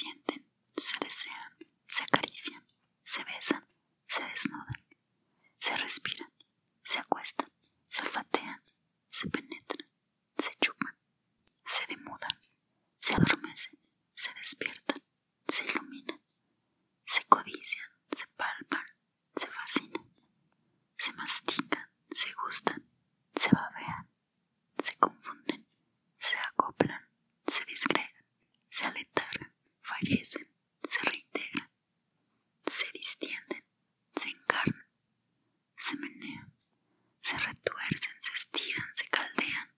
sienten, se desean, se acarician, se besan, se desnudan, se respiran, se acuestan, se olfatean, se penetran, se chupan, se demudan, se adormecen, se despiertan, se iluminan, se codician, se palpan, se fascinan, se mastican, se gustan, se babean, se confunden, se acoplan, se disgregan, se aletargan, fallecen, se reintegran, se distienden, se encarnan, se menean, se retuercen, se estiran, se caldean,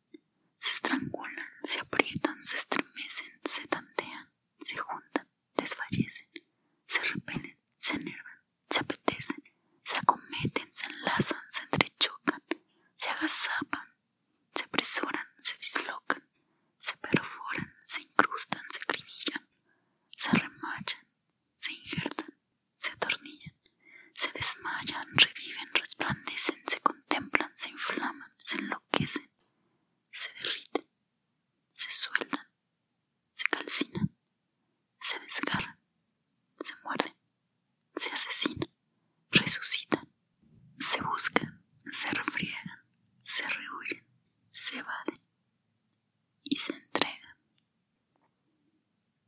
se estrangulan, se aprietan, se estremecen, se tantean, se juntan, desfallecen, se repelen, se enervan, se apetecen, se acometen, se enlazan, se entrechocan, se agazapan, se apresuran, se dislocan, se perforan, se incrustan, se crinillan, se remachan, se injertan, se atornillan, se desmayan, reviven, resplandecen, se contemplan, se inflaman, se enloquecen, se derriten, se sueldan, se calcinan, se desgarran, se muerden, se asesinan, resucitan, se buscan,